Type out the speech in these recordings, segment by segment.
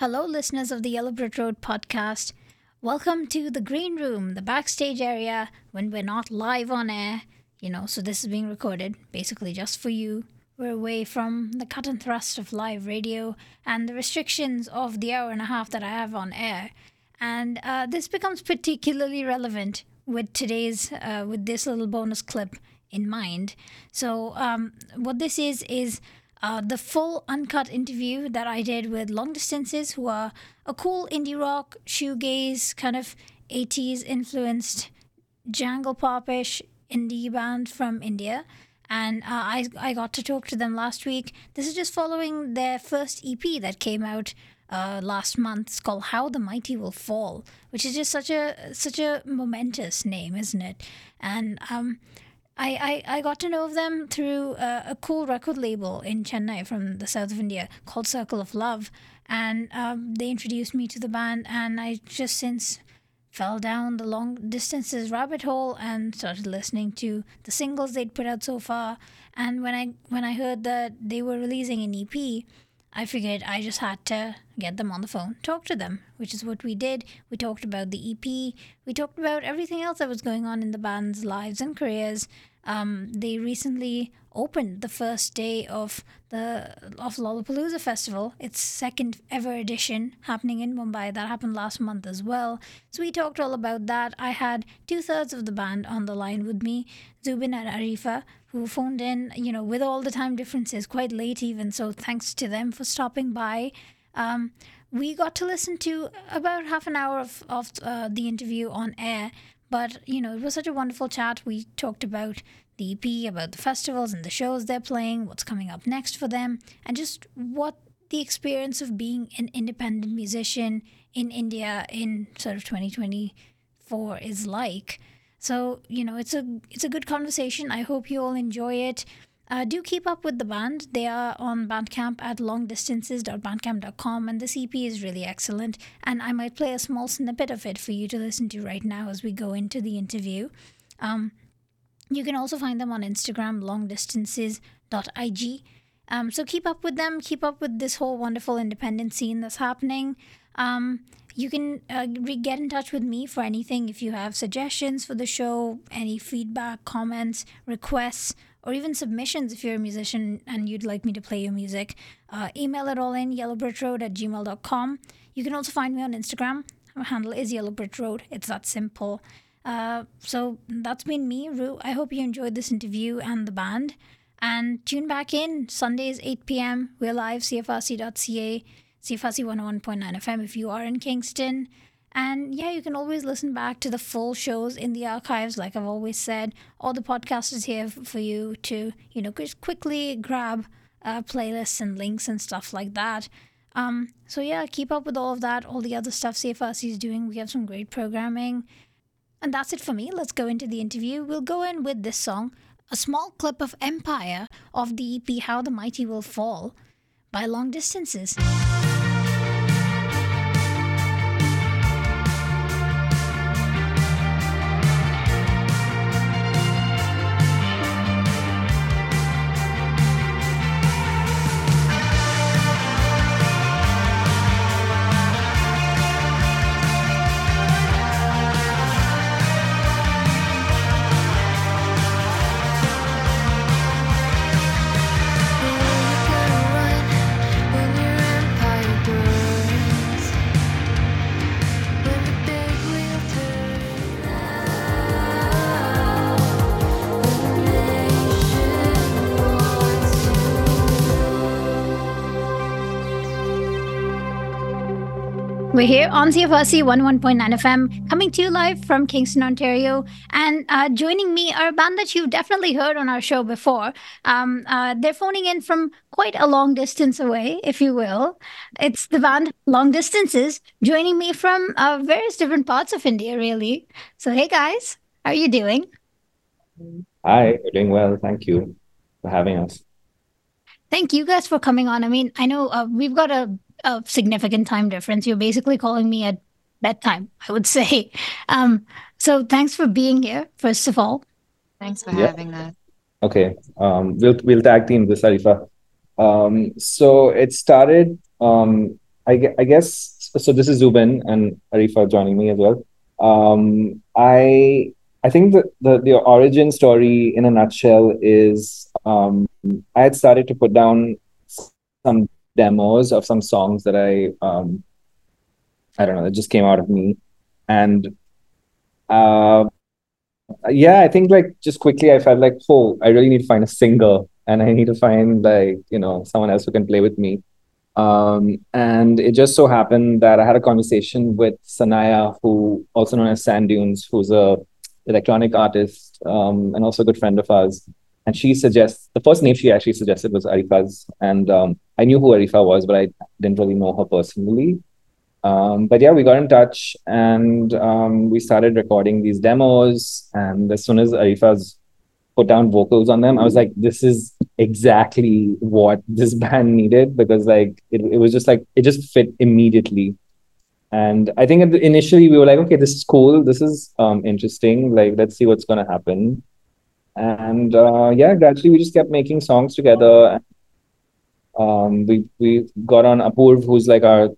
Hello, listeners of the Yellow Brit Road podcast. Welcome to the green room, the backstage area when we're not live on air. You know, so this is being recorded basically just for you. We're away from the cut and thrust of live radio and the restrictions of the hour and a half that I have on air. And uh, this becomes particularly relevant with today's, uh, with this little bonus clip in mind. So, um, what this is, is uh, the full uncut interview that I did with Long Distances, who are a cool indie rock, shoegaze, kind of 80s influenced jangle popish indie band from India. And uh, I, I got to talk to them last week. This is just following their first EP that came out uh, last month. It's called "How the Mighty Will Fall," which is just such a such a momentous name, isn't it? And um, I, I, I got to know of them through a, a, cool record label in Chennai from the south of India called Circle of Love. And um, they introduced me to the band, and I just since fell down the long distances rabbit hole and started listening to the singles they'd put out so far. And when I when I heard that they were releasing an EP, I figured I just had to get them on the phone, talk to them, which is what we did. We talked about the EP, we talked about everything else that was going on in the band's lives and careers, um, they recently opened the first day of the of Lollapalooza festival, its second ever edition happening in Mumbai. That happened last month as well. So we talked all about that. I had two thirds of the band on the line with me, Zubin and Aarifah, who phoned in, you know, with all the time differences, quite late even. So thanks to them for stopping by. Um, we got to listen to about half an hour of, of uh, the interview on air but, you know, it was such a wonderful chat. We talked about the EP, about the festivals and the shows they're playing, what's coming up next for them, and just what the experience of being an independent musician in India in sort of 2024 is like. So, you know, it's a it's a good conversation. I hope you all enjoy it. Uh, do keep up with the band. They are on Bandcamp at longdistances.bandcamp.com, and this EP is really excellent. And I might play a small snippet of it for you to listen to right now as we go into the interview. Um, you can also find them on Instagram, longdistances.ig. Um, so keep up with them, keep up with this whole wonderful independent scene that's happening. Um, you can uh, re- get in touch with me for anything if you have suggestions for the show, any feedback, comments, requests or even submissions if you're a musician and you'd like me to play your music, uh, email it all in yellowbritroad at gmail.com. You can also find me on Instagram. My handle is yellowbritroad. It's that simple. Uh, so that's been me, Rue. I hope you enjoyed this interview and the band. And tune back in Sundays, 8 p.m. We're live, cfrc.ca, CFRC 101.9 FM if you are in Kingston. And yeah, you can always listen back to the full shows in the archives, like I've always said. All the podcasts is here for you to, you know, just quickly grab uh, playlists and links and stuff like that. Um, so yeah, keep up with all of that, all the other stuff CFRC is doing. We have some great programming. And that's it for me. Let's go into the interview. We'll go in with this song, a small clip of Empire of the EP How the Mighty Will Fall by Long Distances. We're here on CFRC 11.9 FM, coming to you live from Kingston, Ontario. And uh, joining me are a band that you've definitely heard on our show before. Um, uh, they're phoning in from quite a long distance away, if you will. It's the band Long Distances, joining me from uh, various different parts of India, really. So, hey guys, how are you doing? Hi, we're doing well. Thank you for having us. Thank you guys for coming on. I mean, I know uh, we've got a a significant time difference. You're basically calling me at bedtime, I would say. Um, so thanks for being here, first of all. Thanks for yeah. having us. Okay. Um, we'll we'll tag team this, Aarifah. Um, so it started. Um, I, I guess so. This is Zubin and Aarifah joining me as well. Um, I I think the, the the origin story in a nutshell is um, I had started to put down some demos of some songs that I um, I don't know that just came out of me, and uh, yeah, I think like just quickly I felt like oh I really need to find a singer and I need to find like you know someone else who can play with me. Um, and it just so happened that I had a conversation with Sanaya, who also known as Sandunes, who's a electronic artist um, and also a good friend of ours. And she suggests the first name she actually suggested was Aarifah's, and um, I knew who Aarifah was, but I didn't really know her personally. Um, but yeah, we got in touch and um, we started recording these demos. And as soon as Aarifah's put down vocals on them, I was like, this is exactly what this band needed because like it, it was just like it just fit immediately. And I think initially we were like, okay, this is cool. This is um, interesting. Like, let's see what's going to happen. And uh, yeah, gradually we just kept making songs together. Um, we we got on Apurv, who's like our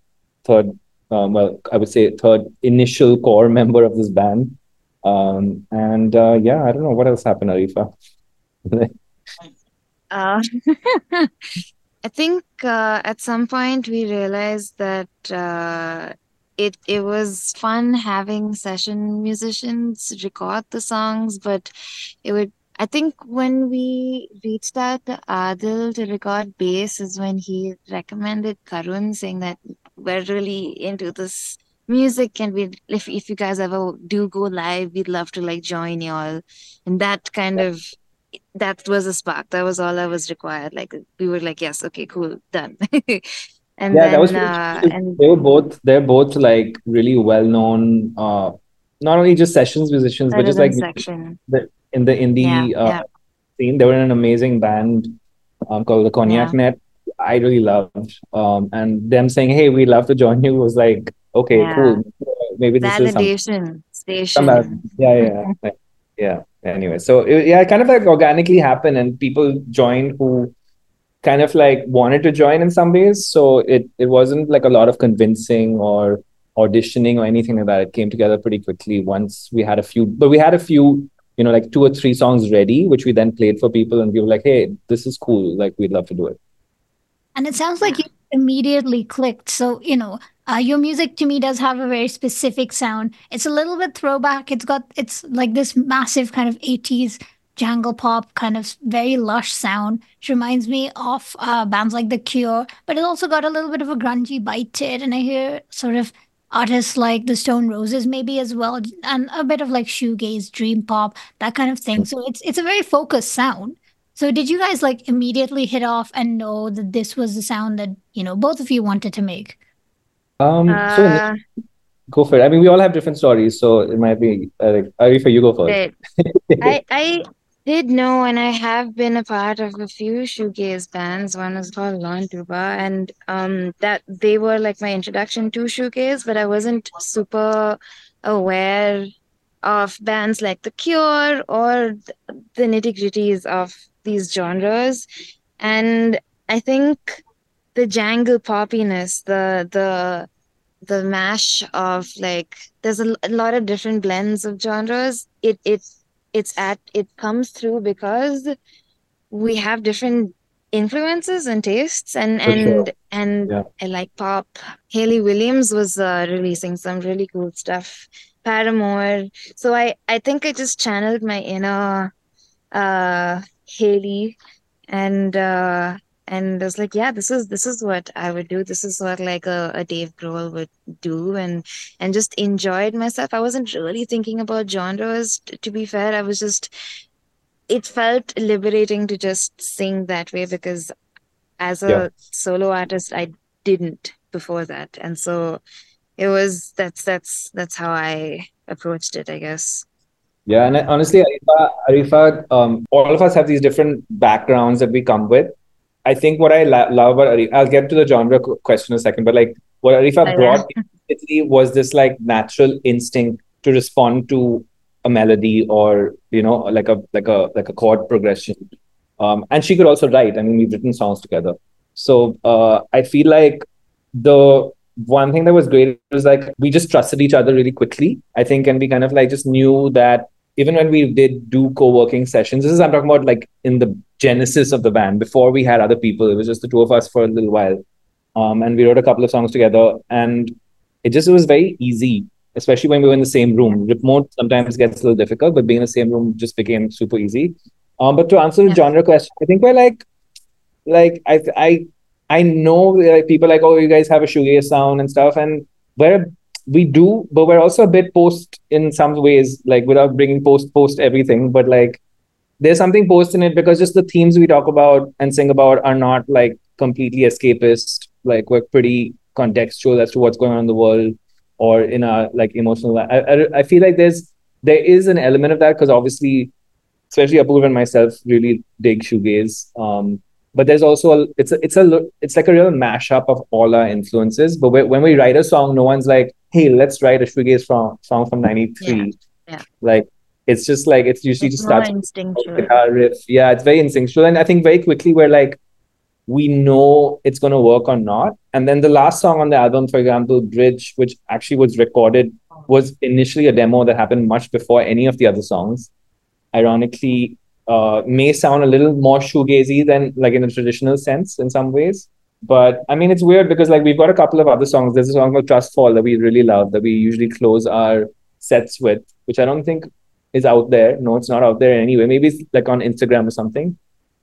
third, um, well, I would say third initial core member of this band. Um, and uh, yeah, I don't know what else happened, Aarifah. Uh, I think uh, at some point we realized that uh, it it was fun having session musicians record the songs, but it would. I think when we reached out to Adil to record bass is when he recommended Karun, saying that we're really into this music and we if if you guys ever do go live, we'd love to like join y'all. And that kind of that was a spark. That was all I was required. Like we were like, yes, okay, cool, done. and yeah, then that was uh, and they were both they're both like really well known uh not only just sessions musicians but just like section. The, in the indie Yeah, uh yeah, scene they were in an amazing band um called the Cognac yeah, Net I really loved um and them saying hey we'd love to join you was like okay cool maybe this is some Validation station. yeah yeah yeah anyway so it, yeah it kind of like organically happened and people joined who kind of like wanted to join in some ways. So it it wasn't like a lot of convincing or auditioning or anything like that. It came together pretty quickly once we had a few, but we had a few, you know, like two or three songs ready, which we then played for people, and we were like, hey, this is cool. Like we'd love to do it. And it sounds like you immediately clicked. So, you know, uh, your music to me does have a very specific sound. It's a little bit throwback. It's got, it's like this massive kind of 80s jangle pop, kind of very lush sound, which reminds me of uh, bands like The Cure, but it also got a little bit of a grungy bite to it. And I hear sort of artists like the Stone Roses maybe as well, and a bit of like shoegaze, dream pop, that kind of thing. So it's it's a very focused sound. So did you guys like immediately hit off and know that this was the sound that, you know, both of you wanted to make? Um, so Uh, go for it. I mean, we all have different stories, so it might be uh, like Aarifah, you go first. but I I did know, and I have been a part of a few shoegaze bands. One was called Lon Tuba, and um, that they were like my introduction to shoegaze, but I wasn't super aware of bands like The Cure or the nitty-gritties of these genres. And I think the jangle poppiness, the the the mash of like there's a lot of different blends of genres. It it it's at it comes through because we have different influences and tastes and For sure. and and Yeah. I like pop. Hayley Williams was uh, releasing some really cool stuff. Paramore. So I I think I just channeled my inner uh Hayley and uh and I was like, yeah, this is this is what I would do. This is what like a, a Dave Grohl would do and and just enjoyed myself. I wasn't really thinking about genres, t- to be fair. I was just it felt liberating to just sing that way because as Yeah. a solo artist, I didn't before that. And so it was that's that's that's how I approached it, I guess. Yeah, and honestly, Aarifah, Aarifah, um, all of us have these different backgrounds that we come with. I think what I la love about Aarifah, I'll get to the genre qu- question in a second, but like what Aarifah yeah. brought was this like natural instinct to respond to a melody or you know like a like a like a chord progression. Um, and she could also write. I mean, we've written songs together. So uh, I feel like the one thing that was great was like we just trusted each other really quickly, I think, and we kind of like just knew that even when we did do co-working sessions, this is I'm talking about like in the genesis of the band before we had other people. It was just the two of us for a little while, um, and we wrote a couple of songs together, and it just was very easy, especially when we were in the same room. Remote sometimes gets a little difficult, but being in the same room just became super easy. Um, but to answer the Yeah. genre question, I think we're like, like I I I know like people like, oh, you guys have a shoegaze sound and stuff, and we're we do, but we're also a bit post in some ways, like without bringing post post everything, but like there's something post in it because just the themes we talk about and sing about are not like completely escapist. Like we're pretty contextual as to what's going on in the world or in our like emotional. I I, I feel like there's there is an element of that because obviously, especially Apurva and myself really dig shoegaze. Um, but there's also a, it's a, it's a it's like a real mashup of all our influences. But when we write a song, no one's like, "Hey, let's write a shoegaze from, song from '93." Yeah, yeah. Like it's just like it's usually It's just starts instinctual. guitar riff. Yeah, it's very instinctual, and I think very quickly we're like, we know it's gonna work or not. And then the last song on the album, for example, "Bridge," which actually was recorded, was initially a demo that happened much before any of the other songs. Ironically, uh, may sound a little more shoegazy than like in a traditional sense in some ways. But I mean, it's weird because like we've got a couple of other songs. There's a song called Trust Fall that we really love that we usually close our sets with, which I don't think is out there. No, it's not out there anyway. Maybe it's like on Instagram or something,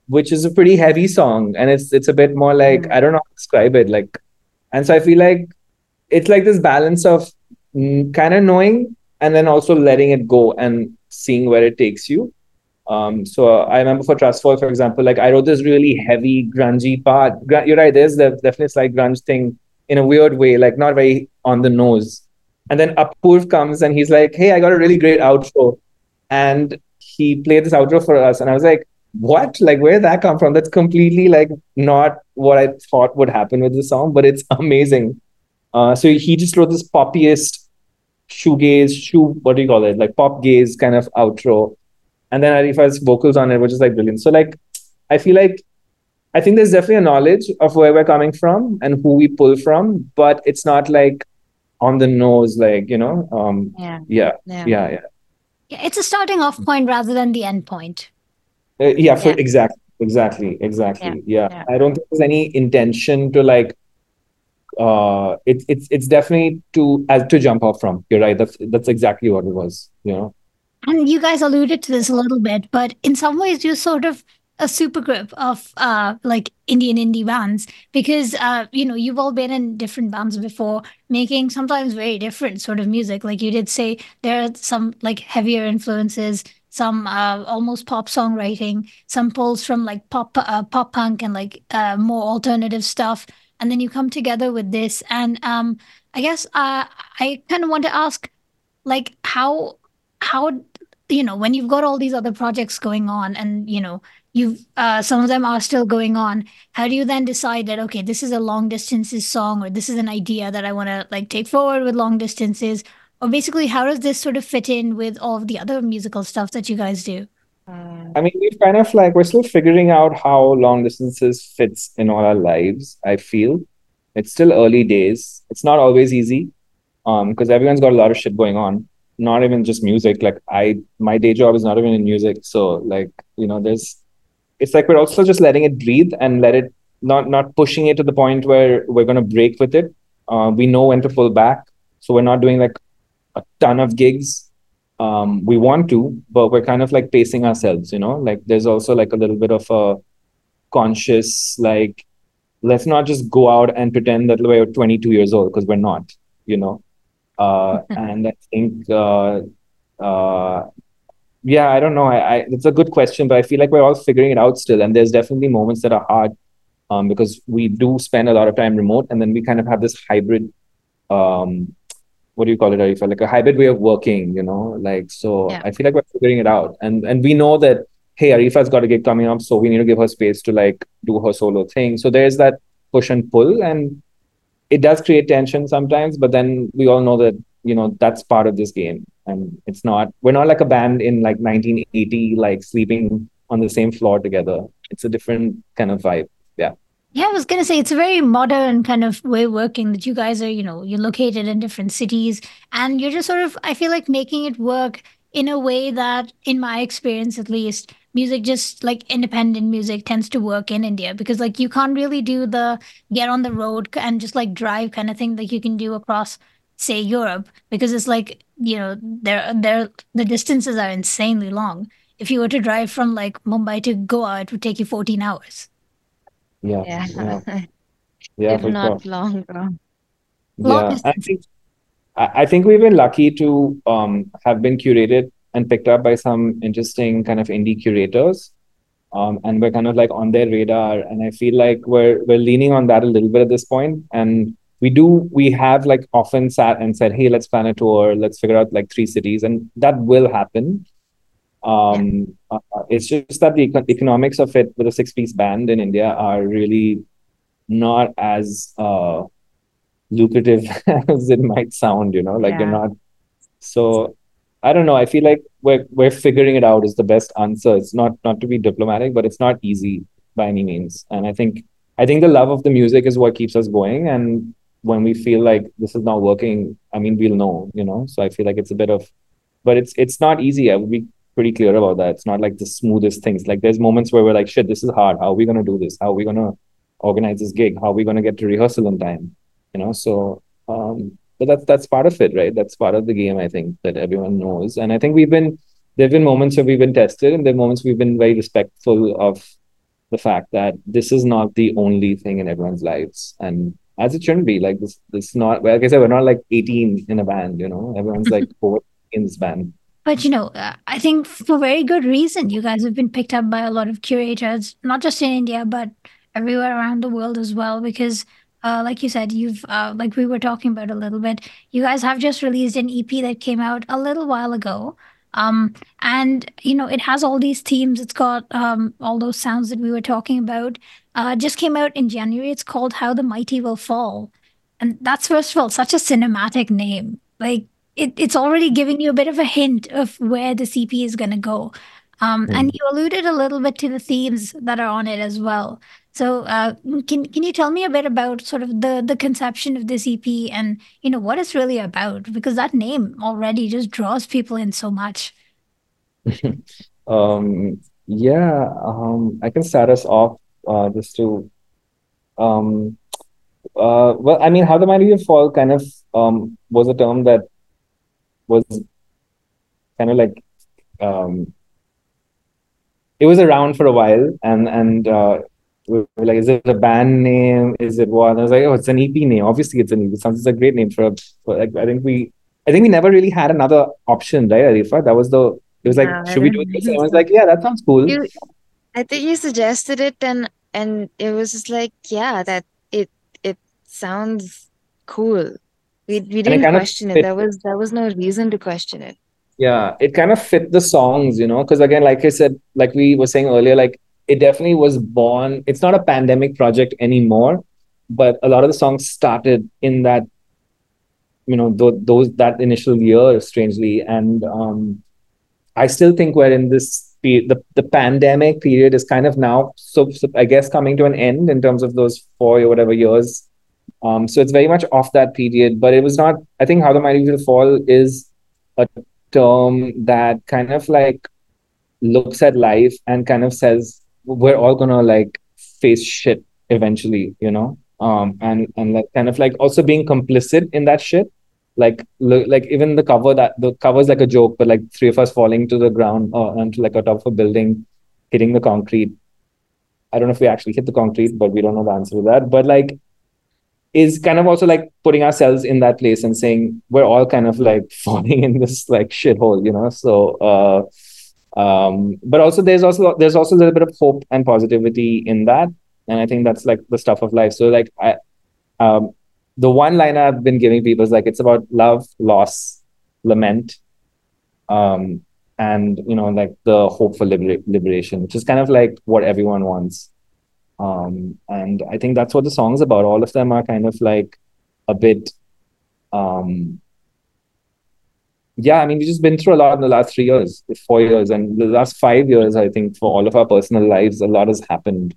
which is a pretty heavy song. And it's it's a bit more like Mm. I don't know how to describe it. Like and so I feel like it's like this balance of mm, kind of knowing and then also letting it go and seeing where it takes you. Um, so I remember for Trustfall, for example, like I wrote this really heavy, grungy part. Gr- You're right, there's the definitely slight grunge thing in a weird way, like not very on the nose. And then Apurv comes and he's like, Hey, I got a really great outro. And he played this outro for us. And I was like, What? Like, where did that come from? That's completely like not what I thought would happen with the song, but it's amazing. Uh, so he just wrote this poppiest shoegaze, shoe, what do you call it? Like pop gaze kind of outro. And then Arifa's vocals on it, which is like brilliant. So like I feel like I think there's definitely a knowledge of where we're coming from and who we pull from, but it's not like on the nose, like, you know. Um Yeah, yeah, yeah. yeah, yeah. Yeah, it's a starting off point rather than the end point. Uh, yeah, for Yeah. exactly, exactly, exactly. Yeah. yeah. I don't think there's any intention to like uh it, it's it's definitely to as to jump off from. You're right. That's that's exactly what it was, you know. And you guys alluded to this a little bit, but in some ways you're sort of a supergroup of uh like Indian indie bands because uh you know you've all been in different bands before making sometimes very different sort of music. Like you did say there are some like heavier influences some uh almost pop songwriting some pulls from like pop uh, pop punk and like uh more alternative stuff. And then you come together with this. And um I guess uh I kind of want to ask like how how you know when you've got all these other projects going on and you know you've uh, some of them are still going on how do you then decide that okay this is a long distances song or this is an idea that i want to like take forward with long distances or basically how does this sort of fit in with all of the other musical stuff that you guys do I mean, we've kind of like we're still figuring out how long distances fits in all our lives. I feel it's still early days. It's not always easy, um, because everyone's got a lot of shit going on. Not even just music. Like I, my day job is not even in music. So like you know, there's. It's like we're also just letting it breathe and let it not not pushing it to the point where we're gonna break with it. Uh, we know when to pull back, so we're not doing like a ton of gigs um, we want to, but we're kind of like pacing ourselves, you know, like there's also like a little bit of a conscious, like, let's not just go out and pretend that we're 22 years old because we're not, you know. Uh, and I think, uh, uh, yeah, I don't know. I, I, it's a good question, but I feel like we're all figuring it out still. And there's definitely moments that are hard um, because we do spend a lot of time remote and then we kind of have this hybrid um, what do you call it, Aarifah? Like a hybrid way of working, you know? Like, so Yeah. I feel like we're figuring it out. And and we know that, hey, Aarifah's got a gig coming up, so we need to give her space to like do her solo thing. So there's that push and pull. And it does create tension sometimes, but then we all know that, you know, that's part of this game. And it's not, we're not like a band in like 1980, like sleeping on the same floor together. It's a different kind of vibe. Yeah. Yeah, I was gonna say it's a very modern kind of way of working that you guys are, you know, you're located in different cities and you're just sort of, I feel like making it work in a way that, in my experience at least, music just like independent music tends to work in India because like you can't really do the get on the road and just like drive kind of thing that you can do across, say, Europe because it's like, you know, there there the distances are insanely long. If you were to drive from like Mumbai to Goa, it would take you 14 hours. Yeah, Yeah, yeah, yeah, if for sure. not longer. Long Yeah, I distance. think I I think we've been lucky to um, have been curated and picked up by some interesting kind of indie curators. Um, and we're kind of like on their radar. And I feel like we're we're leaning on that a little bit at this point. And we do we have like often sat and said, hey, let's plan a tour, let's figure out like three cities, and that will happen. Yeah. Um, uh, it's just that the econ economics of it with a six-piece band in India are really not as uh lucrative as it might sound, you know, like they're not so I don't know. I feel like we're we're figuring it out is the best answer. It's not not to be diplomatic, but it's not easy by any means. And I think I think the love of the music is what keeps us going. And when we feel like this is not working, I mean, we'll know, you know. So I feel like it's a bit of, but it's it's not easy. I would be pretty clear about that. It's not like the smoothest things. Like there's moments where we're like, shit, this is hard. How are we gonna do this? How are we gonna organize this gig? How are we gonna get to rehearsal on time? You know, so um but that's that's part of it, right? That's part of the game, I think, that everyone knows. And I think we've been there have been moments where we've been tested, and there are moments we've been very respectful of the fact that this is not the only thing in everyone's lives. And as it shouldn't be, like this this not like I said, we're not like 18 in a band, you know. Everyone's like over in this band. But you know, uh, I think for very good reason, you guys have been picked up by a lot of curators, not just in India, but everywhere around the world as well. Because, uh, like you said, you've, uh, like we were talking about a little bit, you guys have just released an EP that came out a little while ago. Um, and you know, it has all these themes. It's got um all those sounds that we were talking about. Uh, just came out in January. It's called How the Mighty Will Fall. And that's first of all such a cinematic name. Like it, it's already giving you a bit of a hint of where the EP is going to go. Um, and Hmm. you alluded a little bit to the themes that are on it as well. So, uh, can can you tell me a bit about sort of the the conception of this EP and you know what it's really about? Because that name already just draws people in so much. Um, yeah, um, I can start us off uh, just to um, uh, well, I mean, how the mighty will fall kind of um, was a term that was kind of like um, it was around for a while, and and uh, we were like, is it a band name? Is it what? And I was like, oh, it's an EP name. Obviously, it's an EP. It sounds like a great name for a. For like, I think we, I think we never really had another option, right, Aarifah? That was the. It was like, should we do this? And I was like, yeah, that sounds cool. You, I think you suggested it and and it was just like, yeah, that it it sounds cool. We we didn't kind of question it. There was there was no reason to question it. Yeah, it kind of fit the songs, you know, because again, like I said, like we were saying earlier, like it definitely was born. It's not a pandemic project anymore, but a lot of the songs started in that, you know, th those that initial year, strangely. And um, I still think we're in this the the pandemic period is kind of now, so, so I guess coming to an end in terms of those four or whatever years. Um, so it's very much off that period, but it was not. I think How the Mighty Will Fall is a term that kind of like looks at life and kind of says we're all gonna like face shit eventually, you know? Um, and and like kind of like also being complicit in that shit. Like look, like even the cover that the cover is like a joke, but like three of us falling to the ground or onto like a top of a building, hitting the concrete. I don't know if we actually hit the concrete, but we don't know the answer to that. But like is kind of also like putting ourselves in that place and saying we're all kind of like falling in this like shithole, you know. So, uh, um, but also there's also there's also a little bit of hope and positivity in that, and I think that's like the stuff of life. So, like I, um, the one line I've been giving people is like it's about love, loss, lament, um, and you know like the hope for libera- liberation, which is kind of like what everyone wants. Um, and I think that's what the song's about. All of them are kind of like a bit, um, yeah, I mean, we've just been through a lot in the last three years, four years, and the last five years, I think, for all of our personal lives, a lot has happened.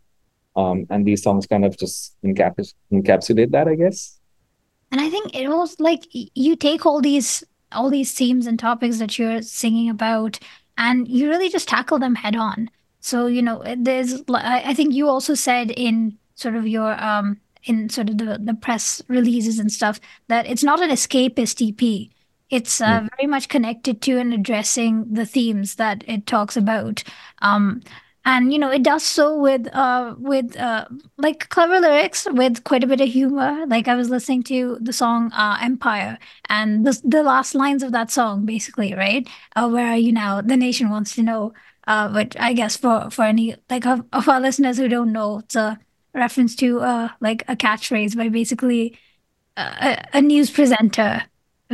Um, and these songs kind of just encaps- encapsulate that, I guess. And I think it was like you take all these all these themes and topics that you're singing about, and you really just tackle them head on. So you know, there's I think you also said in sort of your um in sort of the the press releases and stuff that it's not an escapist EP. It's uh, mm. very much connected to and addressing the themes that it talks about. Um, and you know it does so with uh with uh like clever lyrics with quite a bit of humor like i was listening to the song uh empire and the, the last lines of that song basically right uh, where are you now the nation wants to know uh but i guess for for any like of, of our listeners who don't know it's a reference to uh like a catchphrase by basically a, a news presenter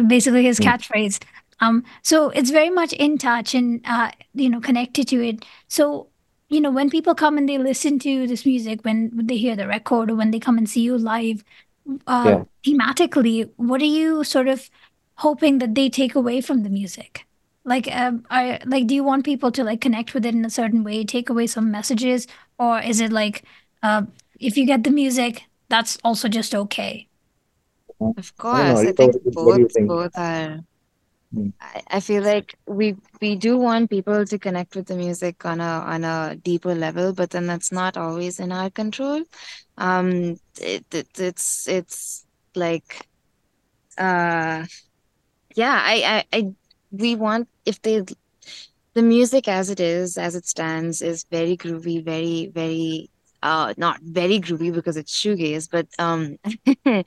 basically his mm. catchphrase um so it's very much in touch and uh you know connected to it so you know, when people come and they listen to this music, when they hear the record or when they come and see you live, uh, yeah. thematically, what are you sort of hoping that they take away from the music? Like, um, are like, do you want people to like connect with it in a certain way, take away some messages, or is it like, uh, if you get the music, that's also just okay? Of course, I, I think both both are Mm. I, I feel like we we do want people to connect with the music on a on a deeper level, but then that's not always in our control. Um, it, it it's it's like, uh, yeah, I, I I we want if they the music as it is as it stands is very groovy, very very uh not very groovy because it's shoegaze, but um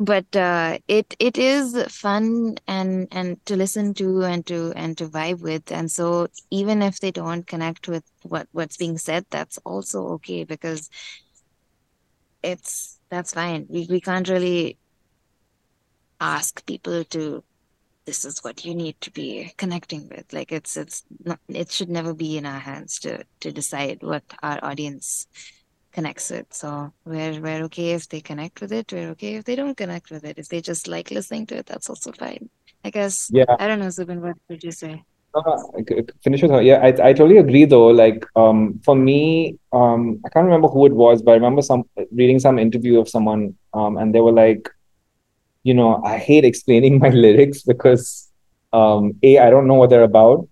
but uh it it is fun and and to listen to and to and to vibe with. And so even if they don't connect with what what's being said, that's also okay because it's that's fine. We we can't really ask people to this is what you need to be connecting with like it's it's not it should never be in our hands to to decide what our audience connects with So we're we're okay if they connect with it. We're okay if they don't connect with it. If they just like listening to it, that's also fine. I guess. Yeah. I don't know, Zubin. What would you say? Uh, finish with her. Yeah, I, I totally agree though. Like, um, for me, um, I can't remember who it was, but I remember some reading some interview of someone, um, and they were like, you know, I hate explaining my lyrics because, um, a, I don't know what they're about,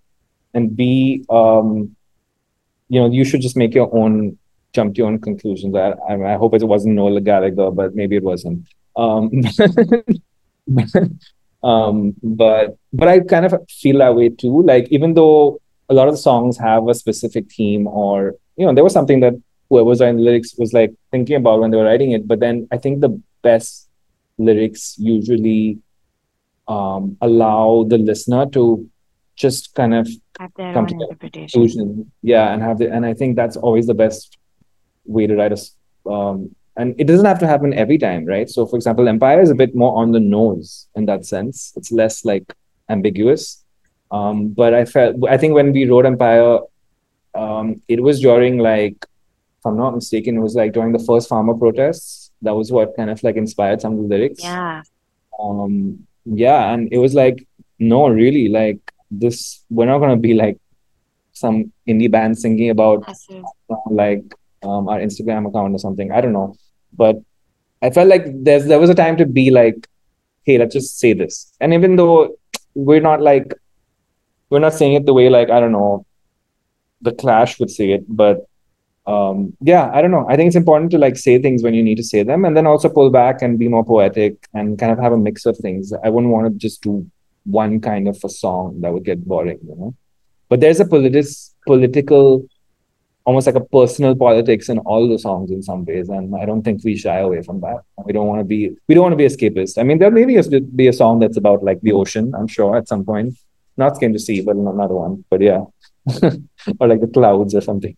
and b, um, you know, you should just make your own jump to your own conclusions. I, I, I hope it wasn't Noel Gallagher, but maybe it wasn't. Um, um, but but I kind of feel that way too. Like even though a lot of the songs have a specific theme, or you know, there was something that whoever's writing the lyrics was like thinking about when they were writing it. But then I think the best lyrics usually um, allow the listener to just kind of have their own interpretation. Yeah, and have the and I think that's always the best way to write a um, and it doesn't have to happen every time right? So for example empire is a bit more on the nose in that sense. It's less like ambiguous. Um, but i felt i think when we wrote empire um, it was during like if i'm not mistaken it was like during the first farmer protests that was what kind of like inspired some of the lyrics yeah um yeah and it was like no really like this we're not going to be like some indie band singing about like um, our Instagram account or something. I don't know, but I felt like there's there was a time to be like, hey, let's just say this. And even though we're not like we're not saying it the way like I don't know, the Clash would say it, but um, yeah, I don't know. I think it's important to like say things when you need to say them, and then also pull back and be more poetic and kind of have a mix of things. I wouldn't want to just do one kind of a song that would get boring, you know. But there's a politis- political almost like a personal politics in all the songs in some ways and i don't think we shy away from that we don't want to be we don't want to be escapist i mean there maybe be a song that's about like the ocean i'm sure at some point not skin to sea but another one but yeah or like the clouds or something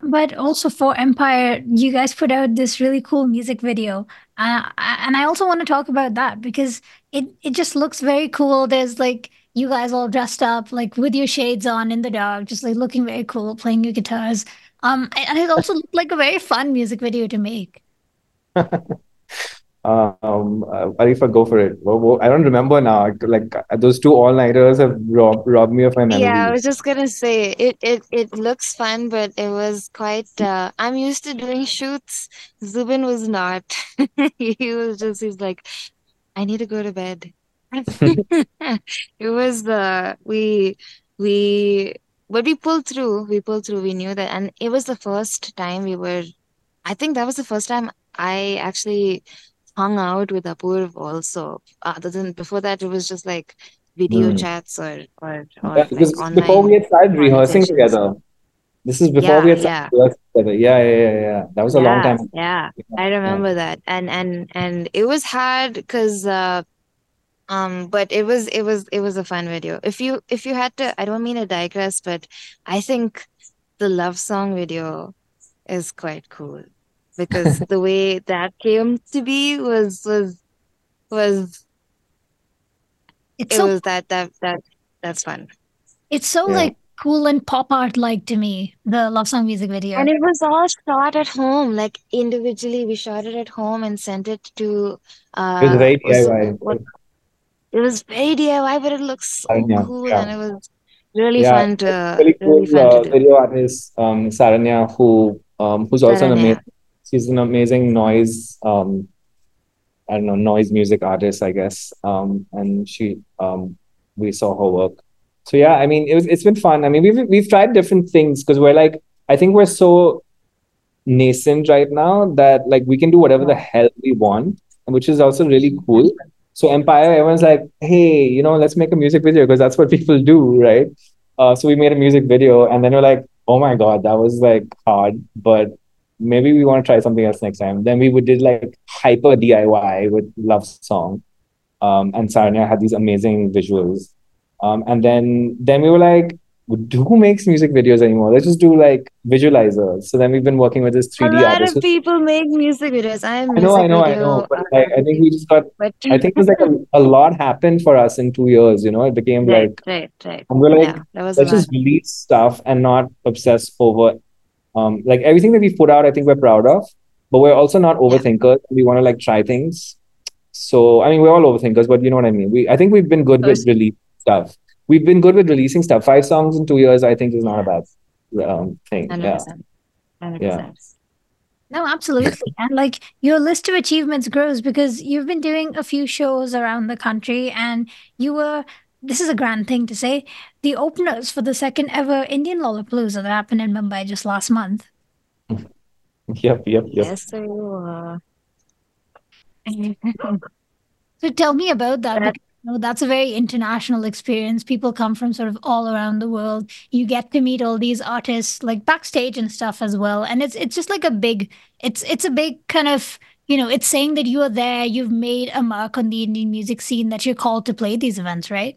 but also for empire you guys put out this really cool music video uh, and i also want to talk about that because it it just looks very cool there's like you guys all dressed up like with your shades on in the dark, just like looking very cool, playing your guitars. Um, and it also looked like a very fun music video to make. Um, Aarifah, go for it. I don't remember now. Like those two all-nighters have robbed, robbed me of my memory. Yeah, I was just gonna say it it it looks fun, but it was quite uh I'm used to doing shoots. Zubin was not. He was just he's like, I need to go to bed. It was the we we but we pulled through. We pulled through. We knew that, and it was the first time we were. I think that was the first time I actually hung out with Apurv also. Other than before that, it was just like video Hmm. chats or or or Yeah, like before we had started rehearsing together. This is before we Yeah, had yeah. started rehearsing together. Yeah, yeah, yeah, yeah. That was a long time. ago. yeah, Yeah, I yeah. remember that, and and and it was hard because uh, um, but it was it was it was a fun video. If you if you had to, I don't mean to digress, but I think the love song video is quite cool because the way that came to be was was was It's it so was that that that that's fun. it's so Yeah. like cool and pop art like to me, the love song music video. And it was all shot at home, like individually. We shot it at home and sent it to uh It was very DIY. what it was very DIY, but it looks so Saranya, cool yeah. and it was really Yeah, fun to really really cool fun to uh, do. video artist, um, Saranya, who um, who's also an Saranya. amazing, she's an amazing noise, um, I don't know, noise music artist, I guess. Um, and she, um, we saw her work. So yeah, I mean, it was, it's been fun. I mean, we've we've tried different things because we're like, I think we're so nascent right now that like we can do whatever the hell we want, which is also really cool. So Empire, everyone's like, hey, you know, let's make a music video because that's what people do, right? Uh, so we made a music video, and then we're like, oh my god, that was like hard, but maybe we want to try something else next time. Then we would did like hyper DIY with Love Song, um, and Saranya had these amazing visuals. Um, and then then we were like, who makes music videos anymore? Let's just do like visualizers. So then we've been working with this 3D lot artist. of people make music videos. I am I know, I know, I know. But like, I think we just got. but I think it was like a, a lot happened for us in two years. You know, it became right, like, right, right. and we're like, Yeah, that was let's just release stuff and not obsess over um like everything that we put out i think we're proud of but we're also not overthinkers we want to like try things so i mean we're all overthinkers but you know what i mean we i think we've been good with release stuff we've been good with releasing stuff five songs in two years i think is not a bad um thing yeah 100%. 100%. Yeah. No, absolutely. And like your list of achievements grows because you've been doing a few shows around the country and you were, this is a grand thing to say, the openers for the second ever Indian Lollapalooza that happened in Mumbai just last month. yep yep yep Yes, sir, you are. So tell me about that That- because you know, that's a very international experience. People come from sort of all around the world. You get to meet all these artists like backstage and stuff as well. And it's it's just like a big it's it's a big kind of you know, it's saying that you are there, you've made a mark on the Indian music scene that you're called to play these events, right?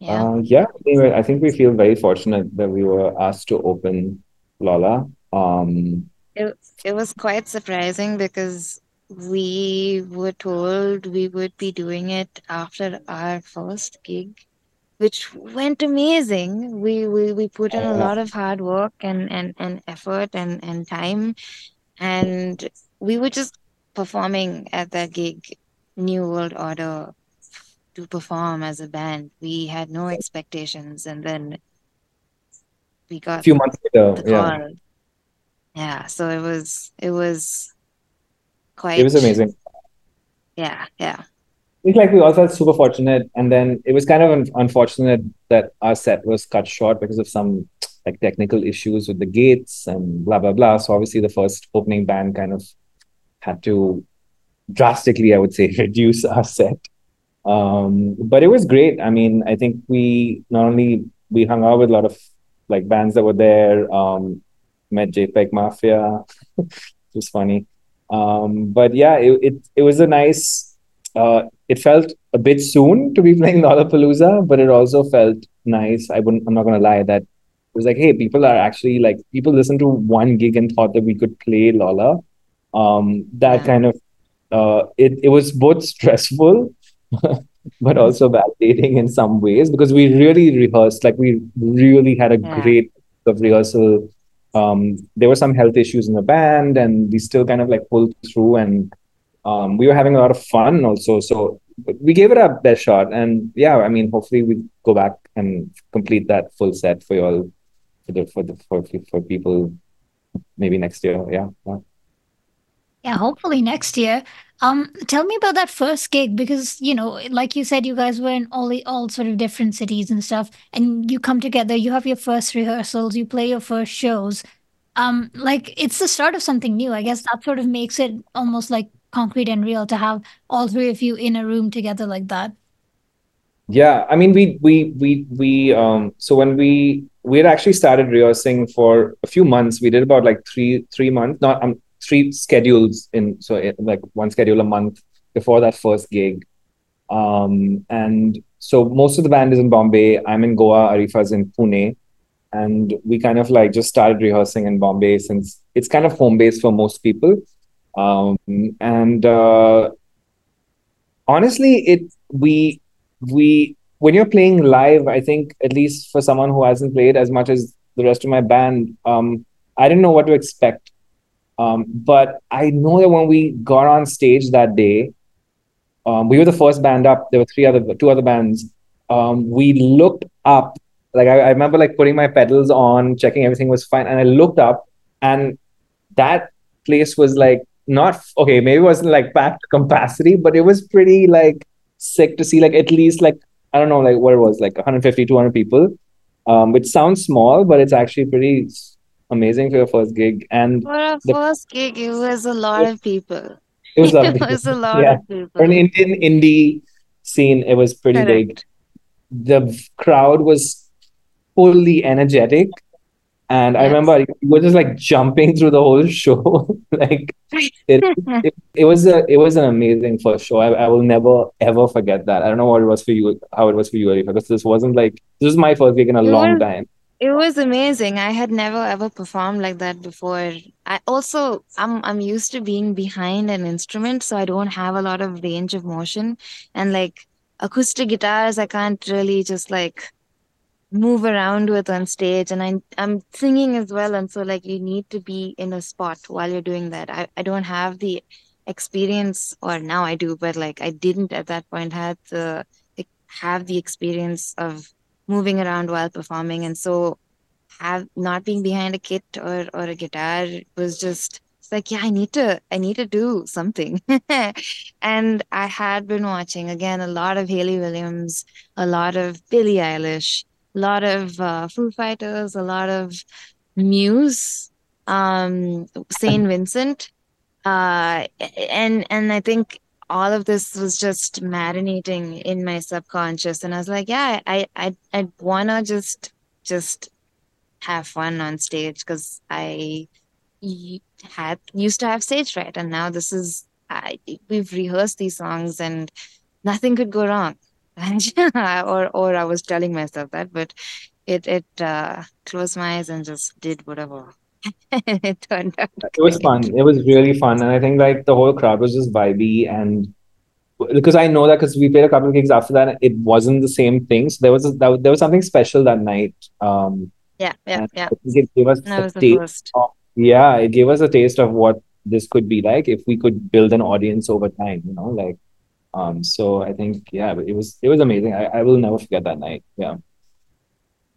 Yeah. Uh, yeah, anyway, I think we feel very fortunate that we were asked to open Lolla. Um, It, it was quite surprising because we were told we would be doing it after our first gig, which went amazing. We we, we put in a lot of hard work and, and, and effort and, and time, and we were just performing at that gig, New World Order, to perform as a band. We had no expectations, and then we got a few months later, yeah, call. Yeah, so it was it was quite. it was amazing. yeah, yeah. It's like we also felt super fortunate, and then it was kind of un unfortunate that our set was cut short because of some like technical issues with the gates and blah blah blah. So obviously the first opening band kind of had to drastically, I would say, reduce our set. Um, but it was great. I mean, I think we not only we hung out with a lot of like bands that were there, um, met JPEG Mafia, which was funny. Um, but yeah, it, it it was a nice uh, it felt a bit soon to be playing Lollapalooza, but it also felt nice. I wouldn't, I'm not gonna lie that it was like, hey, people are actually like people listened to one gig and thought that we could play Lolla. Um, that Yeah. kind of uh, it it was both stressful, but also validating in some ways because we really rehearsed. Like we really had a Yeah. great of rehearsal um, there were some health issues in the band, and we still kind of like pulled through, and um, we were having a lot of fun also. So we gave it our best shot, and yeah, I mean, hopefully we go back and complete that full set for you all for the for the for for people maybe next year. Yeah. yeah. Yeah, hopefully next year. Um, tell me about that first gig because, you know, like you said, you guys were in all all sort of different cities and stuff, and you come together, you have your first rehearsals, you play your first shows. Um, like it's the start of something new. I guess that sort of makes it almost like concrete and real to have all three of you in a room together like that. Yeah, I mean, we we we we um. So when we we had actually started rehearsing for a few months, we did about like three three months. Not um three schedules in so it, like one schedule a month before that first gig. Um, and so most of the band is in bombay. I'm in goa Aarifah's in pune. And we kind of like just started rehearsing in bombay since it's kind of home base for most people. Um, and uh, honestly it we we when you're playing live i think at least for someone who hasn't played as much as the rest of my band um, i didn't know what to expect um, but I know that when we got on stage that day, um, we were the first band up. There were three other, two other bands. Um, we looked up, like I, I, remember, like putting my pedals on, checking everything was fine, and I looked up, and that place was like not okay. Maybe it wasn't like packed capacity, but it was pretty like sick to see. Like at least like I don't know, like what it was, like 150, 200 people, um, which sounds small, but it's actually pretty amazing for your first gig. And for a the, first gig, it was a lot of people. It was, it was a lot yeah. of people. For an Indian indie scene, it was pretty Correct. big. The crowd was fully energetic. And yes. I remember we were just like jumping through the whole show. like it, it, it, was a it was an amazing first show. I, I will never ever forget that. I don't know what it was for you, how it was for you, Aarifah, because this wasn't like this was my first gig in a it long was, time it was amazing. I had never ever performed like that before. I also I'm I'm used to being behind an instrument, so I don't have a lot of range of motion. And like acoustic guitars, I can't really just like move around with on stage. And I I'm singing as well, and so like you need to be in a spot while you're doing that. I, I don't have the experience or now I do, but like I didn't at that point have the have the experience of moving around while performing. And so have not being behind a kit or or a guitar was just it's like yeah i need to i need to do something. And i had been watching again a lot of Hayley Williams a lot of billie eilish a lot of uh, foo fighters a lot of muse um saint vincent. Uh and and i think all of this was just marinating in my subconscious. And i was like yeah i i i wanna just just have fun on stage because i had used to have stage fright. And now this is I, we've rehearsed these songs and nothing could go wrong. Or or i was telling myself that but it it uh, closed my eyes and just did whatever it turned out. It was fun. It was really fun, and I think like the whole crowd was just vibey, and because I know that because we played a couple of gigs after that, it wasn't the same thing. So there was a, that, there was something special that night. Um, yeah, yeah, yeah. it gave us that a taste. Of, yeah, it gave us a taste of what this could be like if we could build an audience over time. You know, like um. So I think yeah, it was it was amazing. I, I will never forget that night. Yeah.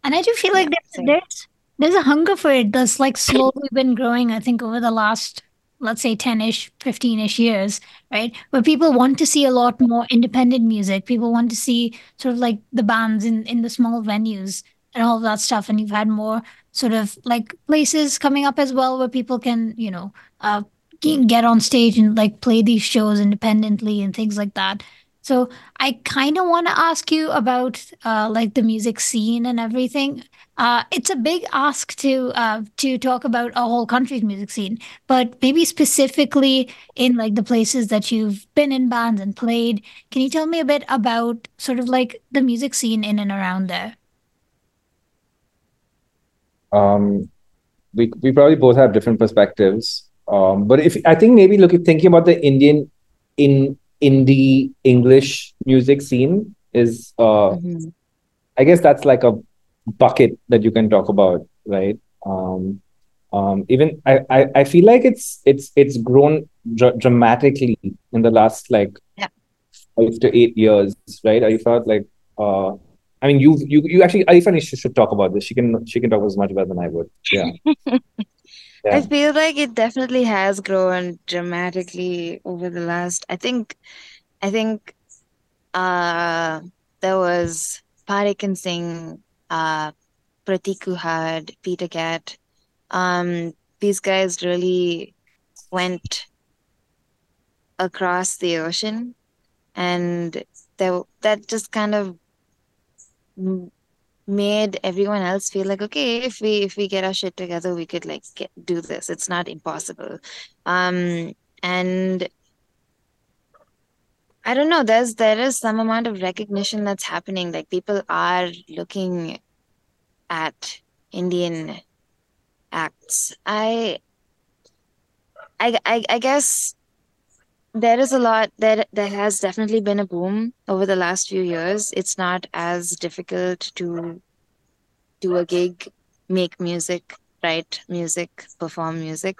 And I do feel like there's, there's there's a hunger for it that's like slowly been growing, I think, over the last, let's say, 10 ish, 15 ish years, right? Where people want to see a lot more independent music. People want to see sort of like the bands in, in the small venues and all that stuff. And you've had more sort of like places coming up as well where people can, you know, uh, get on stage and like play these shows independently and things like that. So I kind of want to ask you about uh, like the music scene and everything. Uh, it's a big ask to uh, to talk about a whole country's music scene, but maybe specifically in like the places that you've been in bands and played. Can you tell me a bit about sort of like the music scene in and around there? Um, we we probably both have different perspectives. Um, but if I think maybe look at thinking about the Indian in indie English music scene is uh mm-hmm. I guess that's like a bucket that you can talk about, right? Um Um, even I, I, I feel like it's it's it's grown dr- dramatically in the last like Yeah. five to eight years, right? I felt like uh, I mean, you you you actually Aarifah should, should talk about this. She can she can talk as much better than I would. Yeah. I feel like it definitely has grown dramatically over the last. I think, I think, uh, there was Parekh and Singh, uh, Prateek Kuhad, Peter Cat. Um, these guys really went across the ocean, and they, that just kind of made everyone else feel like okay if we if we get our shit together we could like get do this. It's not impossible. Um and i don't know there's there is some amount of recognition that's happening. Like people are looking at indian acts. I i i, I guess there is a lot there there has definitely been a boom over the last few years it's not as difficult to do a gig make music write music perform music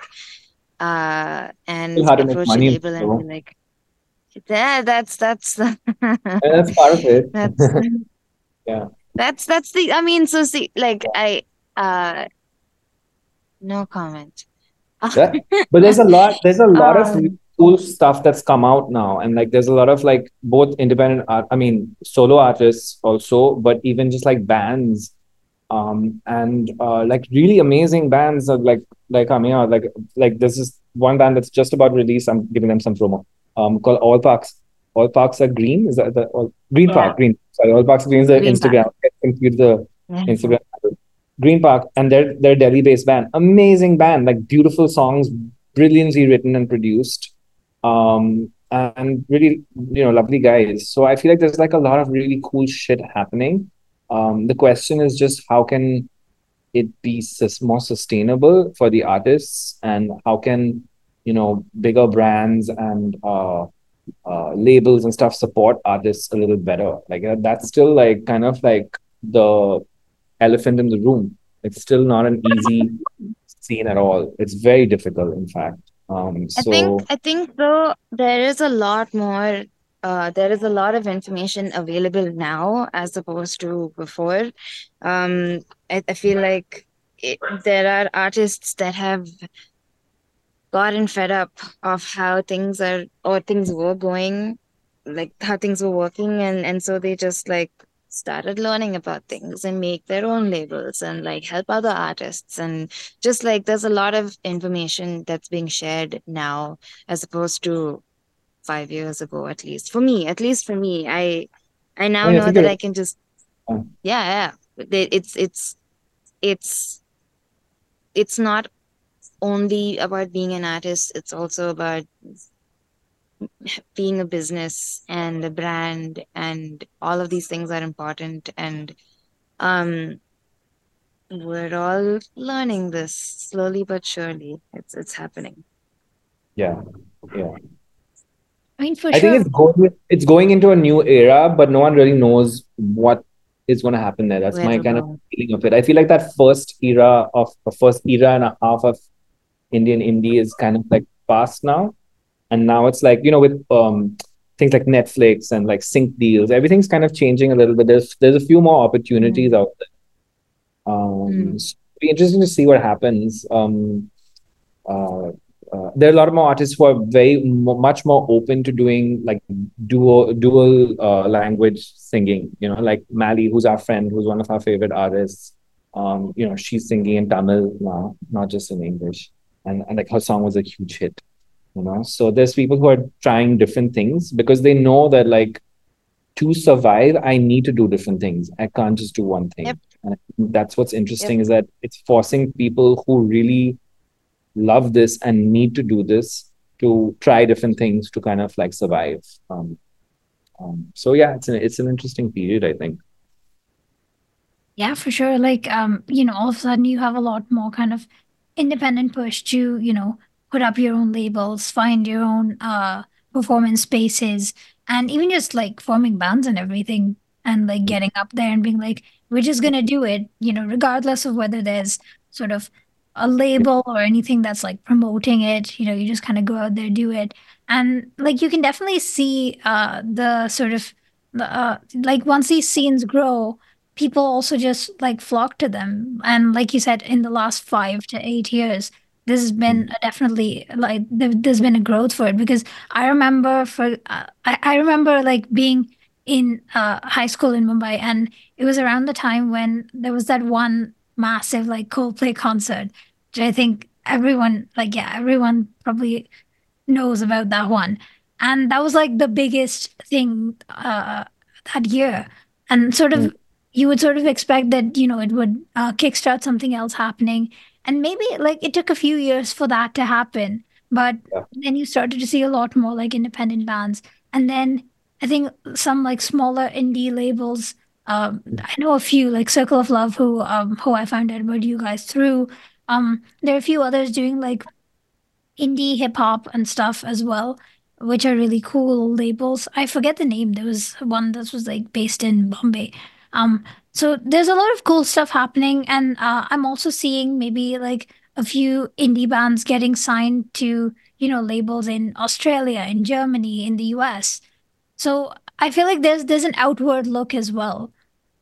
uh and approach a label and be like yeah that's that's that's part of it. that's Yeah. that's that's the i mean so see like i uh no comment Yeah. But there's a lot there's a lot of Um, really cool stuff that's come out now. And like there's a lot of like both independent art, I mean solo artists also, but even just like bands. Um and uh like really amazing bands are like like coming out. Like like this is one band that's just about release. I'm giving them some promo. Um called All Parks. All Parks are green. Is that the all, Green Yeah. Park? Green. Sorry, All Parks are green is the Green Park. Instagram. Get confused the yeah. Instagram. Green Park, and they're they're Delhi based band. Amazing band, like beautiful songs, brilliantly written and produced. Um and really, you know, lovely guys. So I feel like there's like a lot of really cool shit happening. Um, the question is just how can it be sus- more sustainable for the artists and how can, you know, bigger brands and uh uh, labels and stuff support artists a little better. Like that's still like kind of like the elephant in the room. It's still not an easy scene at all. It's very difficult, in fact. Um, I think I think though there is a lot more uh there is a lot of information available now as opposed to before. Um I, I feel like it, there are artists that have gotten fed up of how things are or things were going, like how things were working and and so they just like started learning about things and make their own labels and like help other artists. And just like there's a lot of information that's being shared now as opposed to five years ago at least. For me at least for me i i now oh, I know that i can just oh. Yeah. yeah. Yeah it's it's it's it's not only about being an artist it's also about being a business and a brand and all of these things are important and um we're all learning this slowly but surely it's it's happening yeah, yeah. I mean, for I sure. think it's going it's going into a new era, but no one really knows what is going to happen there. That's Where my to kind of feeling of it. I feel like that first era of the first era and a half of Indian indie is kind of like past now. And now it's like, you know, with um things like Netflix and like sync deals, everything's kind of changing a little bit. There's there's a few more opportunities out there. Um Mm. so it'll be interesting to see what happens. Um uh, uh, there are a lot of more artists who are very mo much more open to doing like dual dual uh, language singing. You know, like Mali, who's our friend, who's one of our favorite artists. Um, you know, she's singing in Tamil now, not just in English, and and like her song was a huge hit. You know, so there's people who are trying different things because they know that like to survive, I need to do different things. I can't just do one thing. Yep. And I think that's what's interesting is that it's forcing people who really love this and need to do this to try different things to kind of like survive. Um, um, so yeah, it's an it's an interesting period, I think. Yeah, for sure. Like, um, you know, all of a sudden you have a lot more kind of independent push to, you know, put up your own labels, find your own uh performance spaces, and even just like forming bands and everything, and like getting up there and being like, we're just gonna do it, you know, regardless of whether there's sort of a label or anything that's like promoting it. You know, you just kind of go out there, do it. And like you can definitely see uh the sort of uh like once these scenes grow, people also just like flock to them. And like you said, in the last five to eight years, this has been a definitely like there, there's been a growth for it because I remember for uh, I, I remember like being in uh, high school in Mumbai and it was around the time when there was that one massive like Coldplay concert, which I think everyone like yeah everyone probably knows about that one, and that was like the biggest thing uh, that year, and sort of you would sort of expect that you know it would uh, kickstart something else happening, and maybe like it took a few years for that to happen, but Yeah. then you started to see a lot more like independent bands, and then I think some like smaller indie labels. Um, I know a few like Circle of Love who um who I found out about you guys through. Um, there are a few others doing like indie hip hop and stuff as well, which are really cool labels. I forget the name. There was one that was like based in Bombay. So there's a lot of cool stuff happening, and uh, I'm also seeing maybe like a few indie bands getting signed to, you know, labels in Australia, in Germany, in the US. So I feel like there's there's an outward look as well.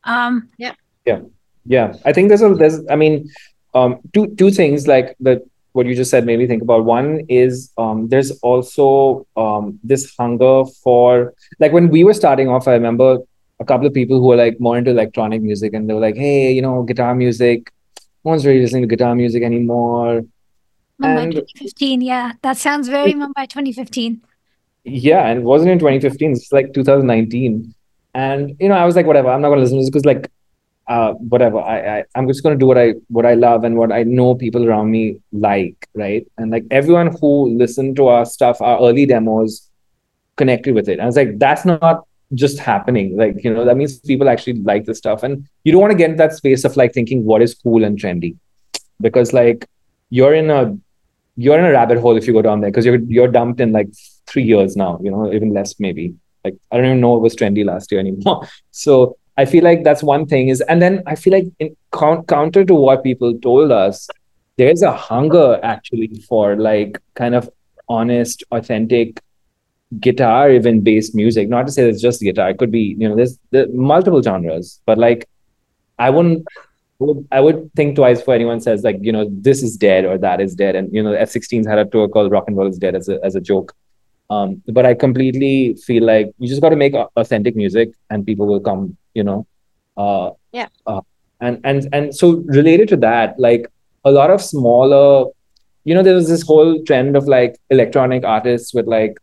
Um, Yeah. Yeah, yeah. I think there's a there's I mean, um, two two things like the what you just said made me think about. One is um, there's also um, this hunger for like when we were starting off. I remember a couple of people who were like more into electronic music, and they were like, "Hey, you know, guitar music. No one's really listening to guitar music anymore." Mumbai And 2015, yeah, that sounds very Mumbai 2015. Yeah, and it wasn't in 2015, it's like 2019. And you know, I was like, whatever, I'm not gonna listen to this because like uh whatever. I, I I'm just gonna do what I what I love and what I know people around me like, right? And like everyone who listened to our stuff, our early demos connected with it. And I was like, that's not just happening. Like, you know, that means people actually like the stuff. And you don't want to get that space of like thinking what is cool and trendy. Because like you're in a you're in a rabbit hole if you go down there because you're you're dumped in like three years now, you know, even less maybe. Like I don't even know what was trendy last year anymore. So I feel like that's one thing is, and then I feel like in count, counter to what people told us, there's a hunger actually for like kind of honest, authentic guitar even based music. Not to say it's just guitar, it could be, you know, there's the multiple genres, but like I wouldn't I would think twice for anyone says like you know this is dead or that is dead and you know F16s had a tour called Rock and Roll is Dead as a as a joke, um, but I completely feel like you just got to make authentic music and people will come you know, uh, Yeah. uh, and and and so related to that like a lot of smaller, you know there was this whole trend of like electronic artists with like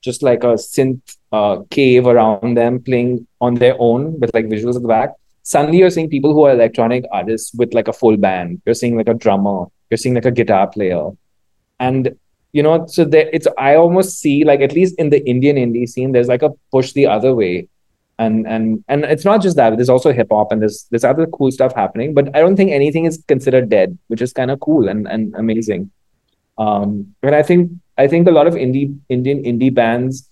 just like a synth uh, cave around them playing on their own with like visuals at the back suddenly you're seeing people who are electronic artists with like a full band. You're seeing like a drummer. You're seeing like a guitar player, and you know, so there it's. I almost see like at least in the Indian indie scene, there's like a push the other way, and and and it's not just that. There's also hip hop and there's there's other cool stuff happening. But I don't think anything is considered dead, which is kind of cool and and amazing. Um, but I think I think a lot of indie Indian indie bands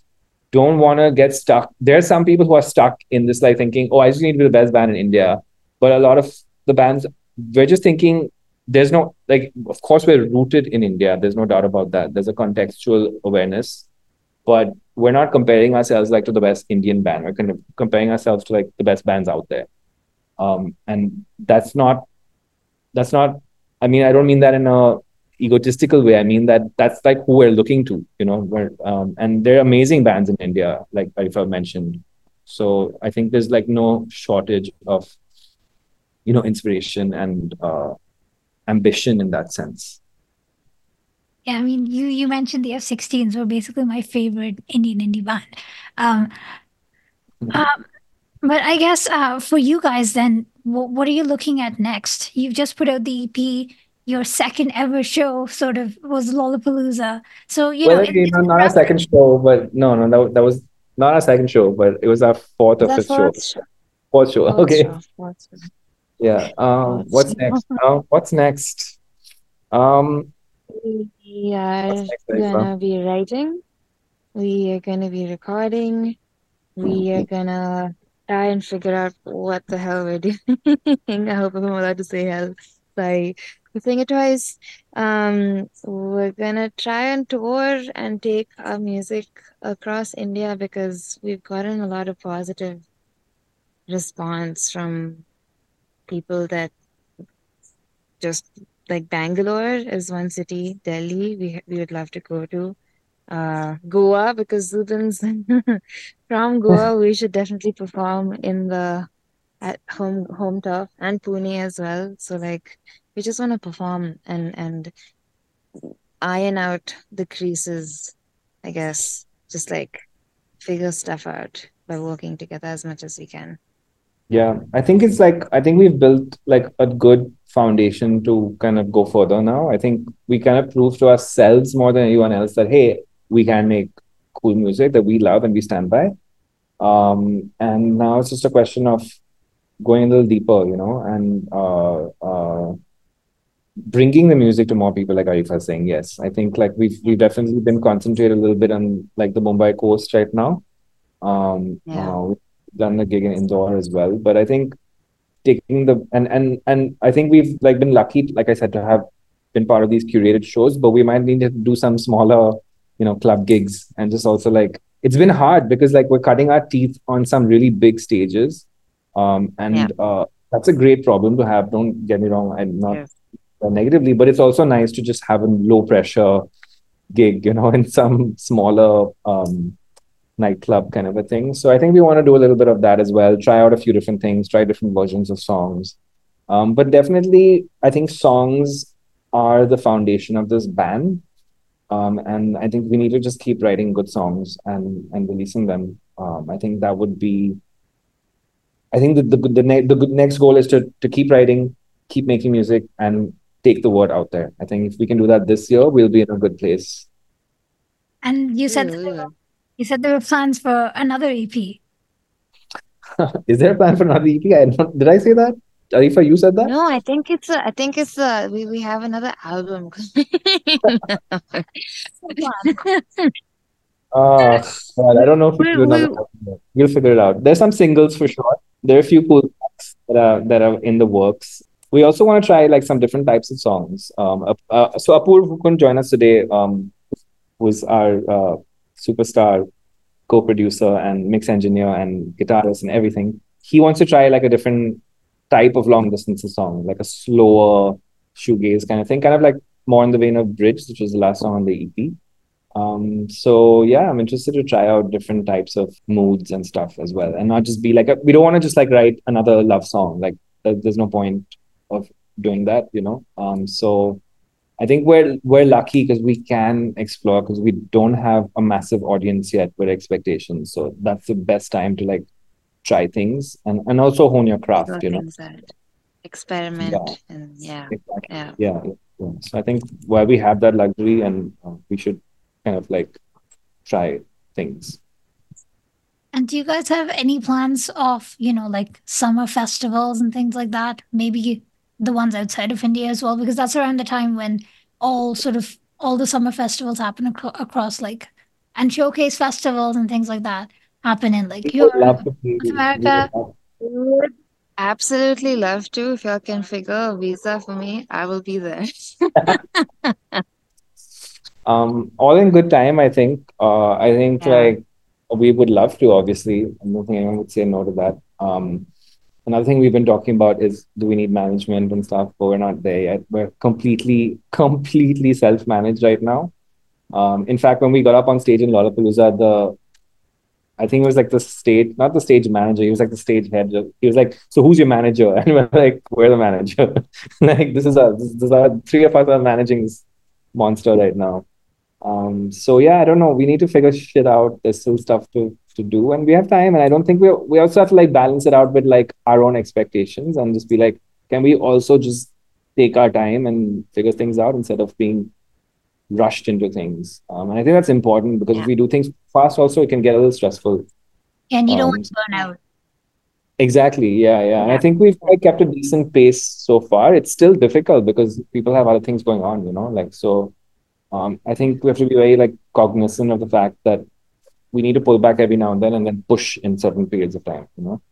don't want to get stuck. There are some people who are stuck in this, like thinking, oh, I just need to be the best band in India. But a lot of the bands, we're just thinking, there's no, like, of course, we're rooted in India. There's no doubt about that. There's a contextual awareness. But we're not comparing ourselves like to the best Indian band. We're kind of comparing ourselves to like the best bands out there. Um, and that's not, that's not, I mean, I don't mean that in a egotistical way. I mean that that's like who we're looking to, you know. We're, um, and there are amazing bands in India, like Aarifah mentioned. So I think there's like no shortage of, you know, inspiration and uh, ambition in that sense. Yeah, I mean, you you mentioned the F16s were basically my favorite Indian indie band. Um, um, but I guess uh, for you guys, then, wh- what are you looking at next? You've just put out the EP. Your second ever show sort of was Lollapalooza. So, you know, Well, it- again, it's not, not our second show, but no, no, that, that was not our second show, but it was our fourth or fifth show. fourth show? Fourth show. Fourth Okay. show, fourth show. Yeah. Um, Fourth what's show. next? Uh, what's next? Um, We are what's next, gonna be writing. We are gonna be recording. We are gonna try and figure out what the hell we're doing. I hope I'm allowed to say hell. Sorry. Think it twice. Um, we're gonna try and tour and take our music across India because we've gotten a lot of positive response from people that just like Bangalore is one city, Delhi we we would love to go to. Uh, Goa because Zubin's from Goa. We should definitely perform in the at home home turf and Pune as well. So like we just want to perform and and iron out the creases, I guess. Just like figure stuff out by working together as much as we can. Yeah, I think it's like I think we've built like a good foundation to kind of go further now. I think we kind of prove to ourselves more than anyone else that hey, we can make cool music that we love and we stand by. Um, and now it's just a question of going a little deeper, you know, and uh, uh, bringing the music to more people, like Aarifah was saying. Yes, I think like we've we've definitely been concentrated a little bit on like the Mumbai coast right now. Um, Yeah. uh, we've done the gig in Indore as well, but I think taking the and and and I think we've like been lucky, like I said, to have been part of these curated shows, but we might need to do some smaller, you know, club gigs and just also like it's been hard because like we're cutting our teeth on some really big stages. Um, and Yeah. uh, that's a great problem to have. Don't get me wrong. I'm not Yes. Negatively, but it's also nice to just have a low pressure gig, you know, in some smaller um, nightclub kind of a thing. So I think we want to do a little bit of that as well. Try out a few different things, try different versions of songs. Um, but definitely, I think songs are the foundation of this band. Um, and I think we need to just keep writing good songs and and releasing them. Um, I think that would be. I think the the the, ne- the good next goal is to to keep writing, keep making music, and take the word out there. I think if we can do that this year, we'll be in a good place. And you said Ooh, that there ooh. were, you said there were plans for another EP. Is there a plan for another EP? I don't, did I say that? Aarifah, you said that? No, I think it's a, I think it's a, we, we have another album. Uh, well, I don't know if we We- can do another we- album yet. We'll figure it out. There's some singles for sure. There are a few cool tracks that are that are in the works. We also want to try like some different types of songs. Um, uh, so Apurv, who couldn't join us today, um, was our uh, superstar co-producer and mix engineer and guitarist and everything. He wants to try like a different type of long distance song, like a slower shoegaze kind of thing, kind of like more in the vein of Bridge, which was the last song on the EP. Um, so yeah, I'm interested to try out different types of moods and stuff as well, and not just be like a, we don't want to just like write another love song. Like there- there's no point of doing that, you know. Um, so I think we're we're lucky because we can explore because we don't have a massive audience yet with expectations. So that's the best time to like try things and and also hone your craft, Figure you know. things out. Experiment and yeah, Exactly. yeah. Yeah, yeah, yeah. So I think while we have that luxury and uh, we should kind of like try things. And do you guys have any plans of, you know, like summer festivals and things like that? Maybe the ones outside of India as well, because that's around the time when all sort of all the summer festivals happen acro- across like and showcase festivals and things like that happen in like We would Europe, love to see- North we would America. would absolutely love to. If y'all can figure a visa for me, I will be there. Um, all in good time, I think. Uh, I think Yeah. like we would love to, obviously. I don't think anyone would say no to that. Um, another thing we've been talking about is do we need management and stuff, but we're not there yet. We're completely, completely self-managed right now. Um, in fact, when we got up on stage in Lollapalooza, the I think it was like the stage, not the stage manager. He was like the stage head. He was like, "So who's your manager?" And we're like, "We're the manager." like this is our, this, this is our three of us are managing this monster right now. Um, so yeah, I don't know. We need to figure shit out. There's still stuff to to do, and we have time. And I don't think we we also have to like balance it out with like our own expectations and just be like, can we also just take our time and figure things out instead of being rushed into things? Um, and I think that's important because if we do things fast, also it can get a little stressful. And you don't Um, want to burn out. Exactly. Yeah, yeah. And I think we've like kept a decent pace so far. It's still difficult because people have other things going on, you know, like so um I think we have to be very like cognizant of the fact that we need to pull back every now and then and then push in certain periods of time, you know.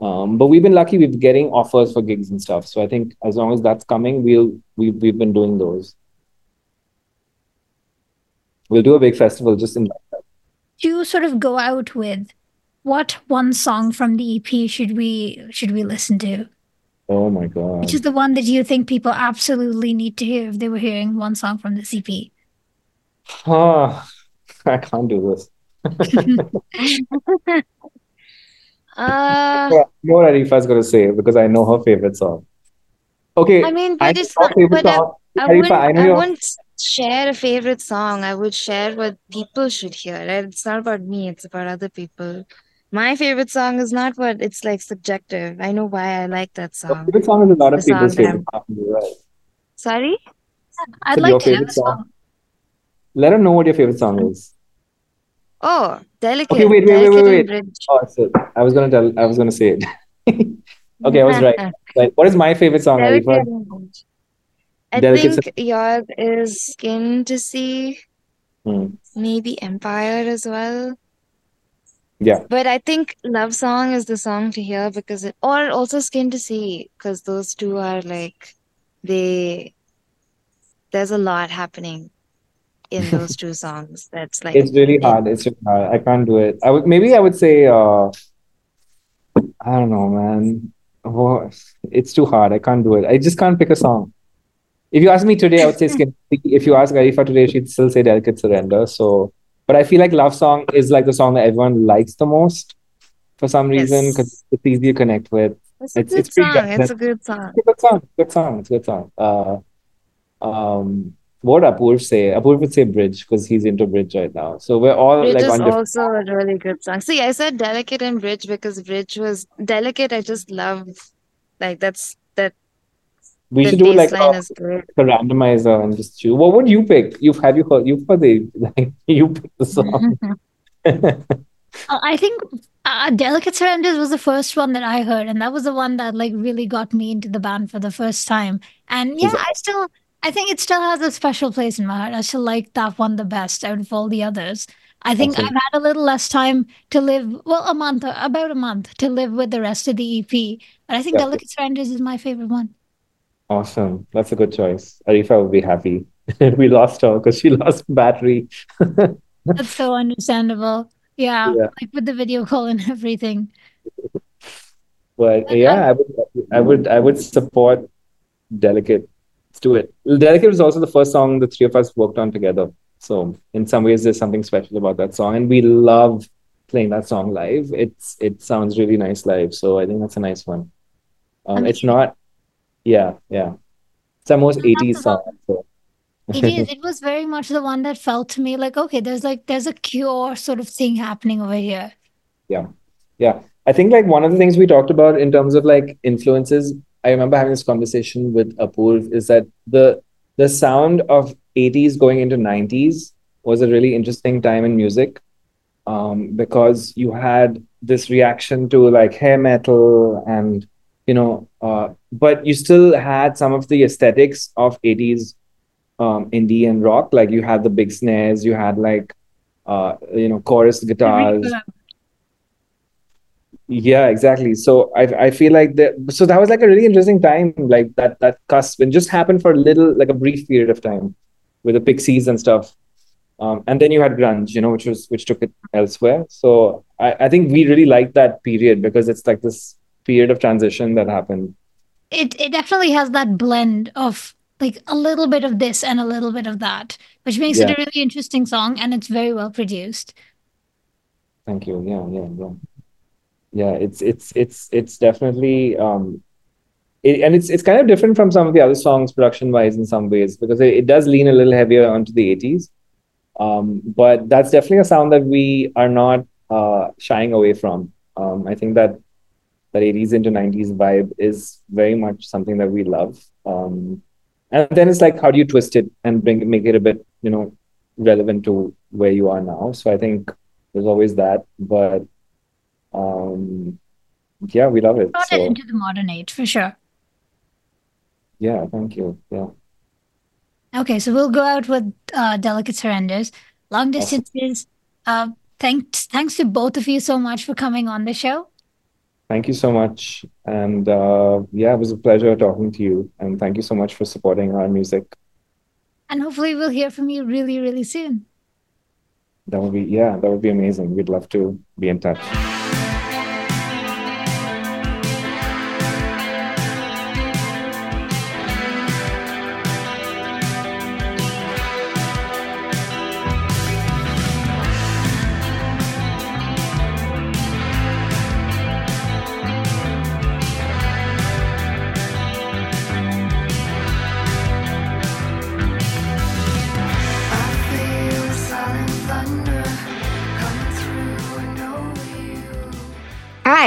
Um, but we've been lucky. We've been getting offers for gigs and stuff. So I think as long as that's coming, we'll we we've been doing those. We'll do a big festival just in. To sort of go out with, what one song from the EP should we should we listen to? Oh my god! Which is the one that you think people absolutely need to hear if they were hearing one song from the EP? Ah, I can't do this. Uh, I what Aarifah's gonna say because I know her favorite song. Okay, I mean, but know it's not, but I. I Aarifah, wouldn't, I I wouldn't share a favorite song. I would share what people should hear. right? It's not about me, it's about other people. My favorite song is not what it's like subjective. I know why I like that your song. favorite song is a lot The of people's favorite. Right. sorry? I'd So like your to favorite the song. song. Let her know what your favorite song is. Oh, Okay, Delicate, wait, wait, wait, wait, and wait. Oh, so I was gonna tell. I was gonna say it. Okay, I was right. Right. What is my favorite song, Delicate Aarifah? and Bridge. I Delicate. think yours is Skin to See, Hmm. maybe Empire as well. Yeah. But I think Love Song is the song to hear because it, or also Skin to See, because those two are like, they, there's a lot happening in those two songs. That's like, It's really hard. It's really hard. I can't do it. I would maybe I would say uh I don't know, man. Oh, it's too hard. I can't do it. I just can't pick a song. If you ask me today, I would say. If you ask Aarifah today, she'd still say Delicate Surrender. So, but I feel like Love Song is like the song that everyone likes the most for some reason because yes. it's easy to connect with. It's a good it's song. It's a good song. It's a good song. Good song. It's a good song. Uh, um, what would Apurv say? Apurv would say Bridge because he's into Bridge right now. So we're all Bridge like is different. also a really good song. See, I said Delicate and Bridge because Bridge was Delicate. I just love, like, that's that We should do like a, line is great. a randomizer and just choose. What would you pick? You've have you heard? You've heard the like you pick the song. Uh, I think uh, Delicate Surrenders was the first one that I heard, and that was the one that like really got me into the band for the first time. And yeah, Exactly. I still, I think it still has a special place in my heart. I still like that one the best out of all the others. I think I've had a little less time to live, well, a month, about a month to live with the rest of the EP, but I think Yeah. Delicate Surrenders is my favorite one. Awesome. That's a good choice. Aarifah would be happy. We lost her because she lost battery. That's so understandable. Yeah, Yeah. like with the video call and everything. But yeah, um, I would I would I would support Delicate. Do it. Delicate was also the first song the three of us worked on together. So in some ways there's something special about that song. And we love playing that song live. It's it sounds really nice live. So I think that's a nice one. Um it's not yeah, yeah. It's our most 80s the song. So It is. It was very much the one that felt to me like, okay, there's like there's a cure sort of thing happening over here. Yeah. Yeah. I think like one of the things we talked about in terms of like influences, I remember having this conversation with Apurv, is that the the sound of 80s going into 90s was a really interesting time in music. Um, because you had this reaction to like hair metal and you know, uh, but you still had some of the aesthetics of 80s um, indie and rock. Like you had the big snares, you had like uh, you know, chorus guitars. Yeah, exactly. So I I feel like that so that was like a really interesting time, like that that cusp and just happened for a little like a brief period of time with the Pixies and stuff. Um, and then you had grunge, you know, which was which took it elsewhere. So I, I think we really liked that period because it's like this period of transition that happened. It it definitely has that blend of like a little bit of this and a little bit of that, which makes it a really interesting song and it's very well produced. thank you. Yeah, yeah, yeah. Yeah, it's it's it's it's definitely um it, and it's it's kind of different from some of the other songs production wise in some ways because it, it does lean a little heavier onto the 80s. Um, but that's definitely a sound that we are not uh shying away from. Um, I think that that 80s into 90s vibe is very much something that we love. Um, and then it's like how do you twist it and bring make it a bit, you know, relevant to where you are now. So I think there's always that, but um, yeah, we love it. So. into the modern age for sure. Yeah, thank you. Yeah. Okay, so we'll go out with uh, delicate surrenders, long distances. Awesome. Uh, thanks, thanks to both of you so much for coming on the show. Thank you so much, and uh, yeah, it was a pleasure talking to you, and thank you so much for supporting our music. And hopefully, we'll hear from you really, really soon. That would be yeah, that would be amazing. We'd love to be in touch.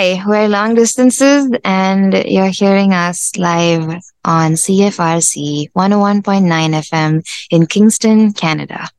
Hi, we're Long Distances, and you're hearing us live on CFRC 101.9 FM in Kingston, Canada.